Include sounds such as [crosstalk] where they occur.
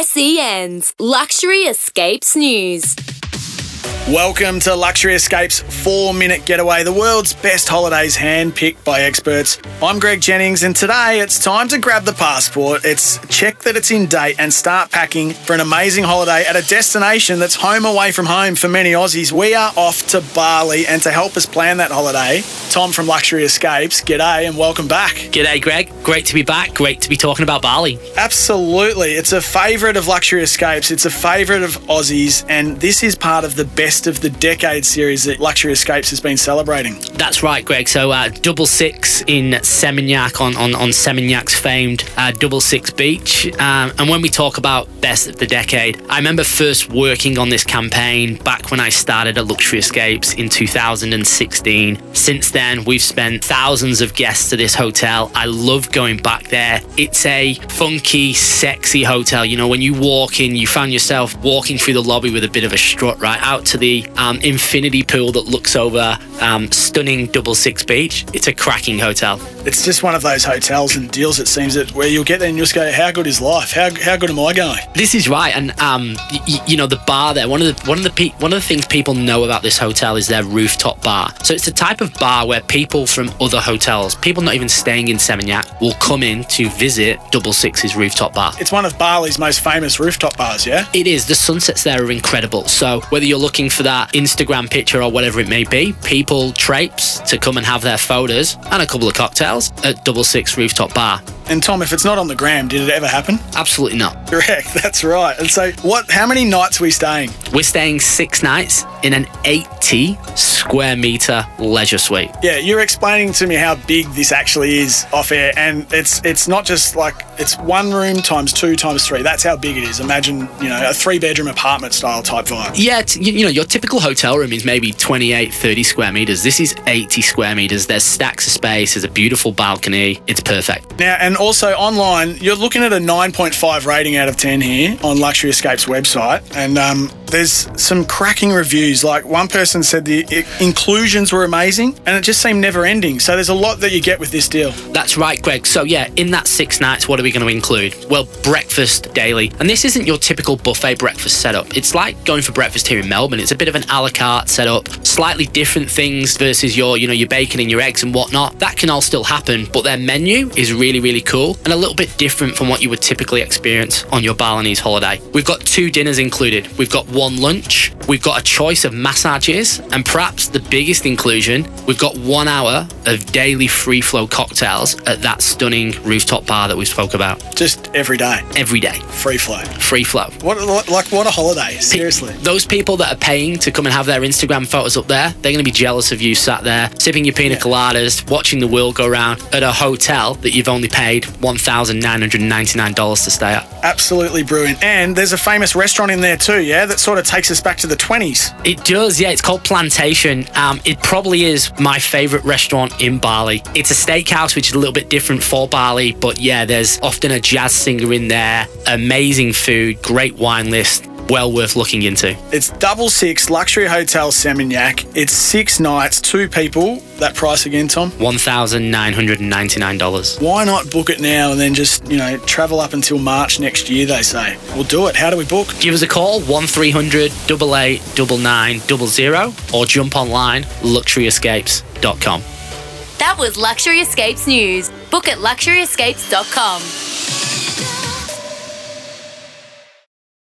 SEN's Luxury Escapes News. Welcome to Luxury Escapes 4 Minute Getaway, the world's best holidays hand-picked by experts. I'm Greg Jennings and today it's time to grab the passport, it's check that it's in date and start packing for an amazing holiday at a destination that's home away from home for many Aussies. We are off to Bali and to help us plan that holiday, Tom from Luxury Escapes, g'day and welcome back. G'day, Greg. Great to be back. Great to be talking about Bali. Absolutely. It's a favourite of Luxury Escapes. It's a favourite of Aussies, and this is part of the best of the decade series that Luxury Escapes has been celebrating. That's right, Greg. So, uh, Double Six in Seminyak on, on, on Seminyak's famed uh, Double Six Beach. Um, and when we talk about best of the decade, I remember first working on this campaign back when I started at Luxury Escapes in 2016. Since then, we've spent thousands of guests to this hotel. I love going back there. It's a funky, sexy hotel. You know, when you walk in, you found yourself walking through the lobby with a bit of a strut, right? Out to the um, infinity pool that looks over um, stunning Double Six Beach. It's a cracking hotel. It's just one of those hotels and deals, it seems, that where you'll get there and you'll just go, how good is life? How, how good am I going? This is right, and um, y- you know the bar there. One of the one of the pe- one of the things people know about this hotel is their rooftop bar. So it's the type of bar where people from other hotels, people not even staying in Seminyak, will come in to visit Double Six's rooftop bar. It's one of Bali's most famous rooftop bars, yeah? It is. The sunsets there are incredible. So whether you're looking for that Instagram picture or whatever it may be, people traipse to come and have their photos and a couple of cocktails at Double Six Rooftop Bar. And Tom, if it's not on the gram, did it ever happen? Absolutely not. [laughs] Correct, that's right. And so, what? How many nights are we staying? We're staying six nights in an 80 square meter leisure suite. Yeah, you're explaining to me how big this actually is off air, and it's it's not just like it's one room times two times three. That's how big it is. Imagine you know a three bedroom apartment style type vibe. Yeah, you, you know, your typical hotel room is maybe 28, 30 square meters. This is 80 square meters. There's stacks of space, there's a beautiful balcony. It's perfect. Now, and also online, you're looking at a 9.5 rating out of 10 here on Luxury Escapes website, and um, there's some cracking reviews. Like one person said the inclusions were amazing, and it just seemed never ending. So there's a lot that you get with this deal. That's right, Greg. So, yeah, in that six nights, what are we going to include? Well, breakfast daily. And this isn't your typical buffet breakfast setup. It's like going for breakfast here in Melbourne. It's a bit of an a la carte setup, slightly different things versus your, you know, your bacon and your eggs and whatnot. That can all still happen, but their menu is really, really cool and a little bit different from what you would typically experience on your Balinese holiday. We've got two dinners included. We've got one lunch. We've got a choice of massages, and perhaps the biggest inclusion, we've got one hour of daily free flow cocktails at that stunning rooftop bar that we spoke about Just every day, every day. free flow. Free flow. What like what a holiday? Seriously. Those people that are paying to come and have their Instagram photos up there, they're going to be jealous of you sat there sipping your pina Yeah. coladas, watching the world go round at a hotel that you've only paid $1,999 to stay at. Absolutely brilliant. And there's a famous restaurant in there too, yeah, that sort of takes us back to the 20s. It does, yeah. It's called Plantation. Um, it probably is my favorite restaurant in Bali. It's a steakhouse, which is a little bit different for Bali, but yeah, there's often a jazz singer in there. Amazing food, great wine list. Well worth looking into. It's double six luxury hotel Seminyak. It's six nights, two people. That price again, Tom? $1,999. Why not book it now and then just, you know, travel up until March next year, they say. We'll do it. How do we book? Give us a call, 1300 8899 00, or jump online, luxuryescapes.com. That was Luxury Escapes News. Book at luxuryescapes.com.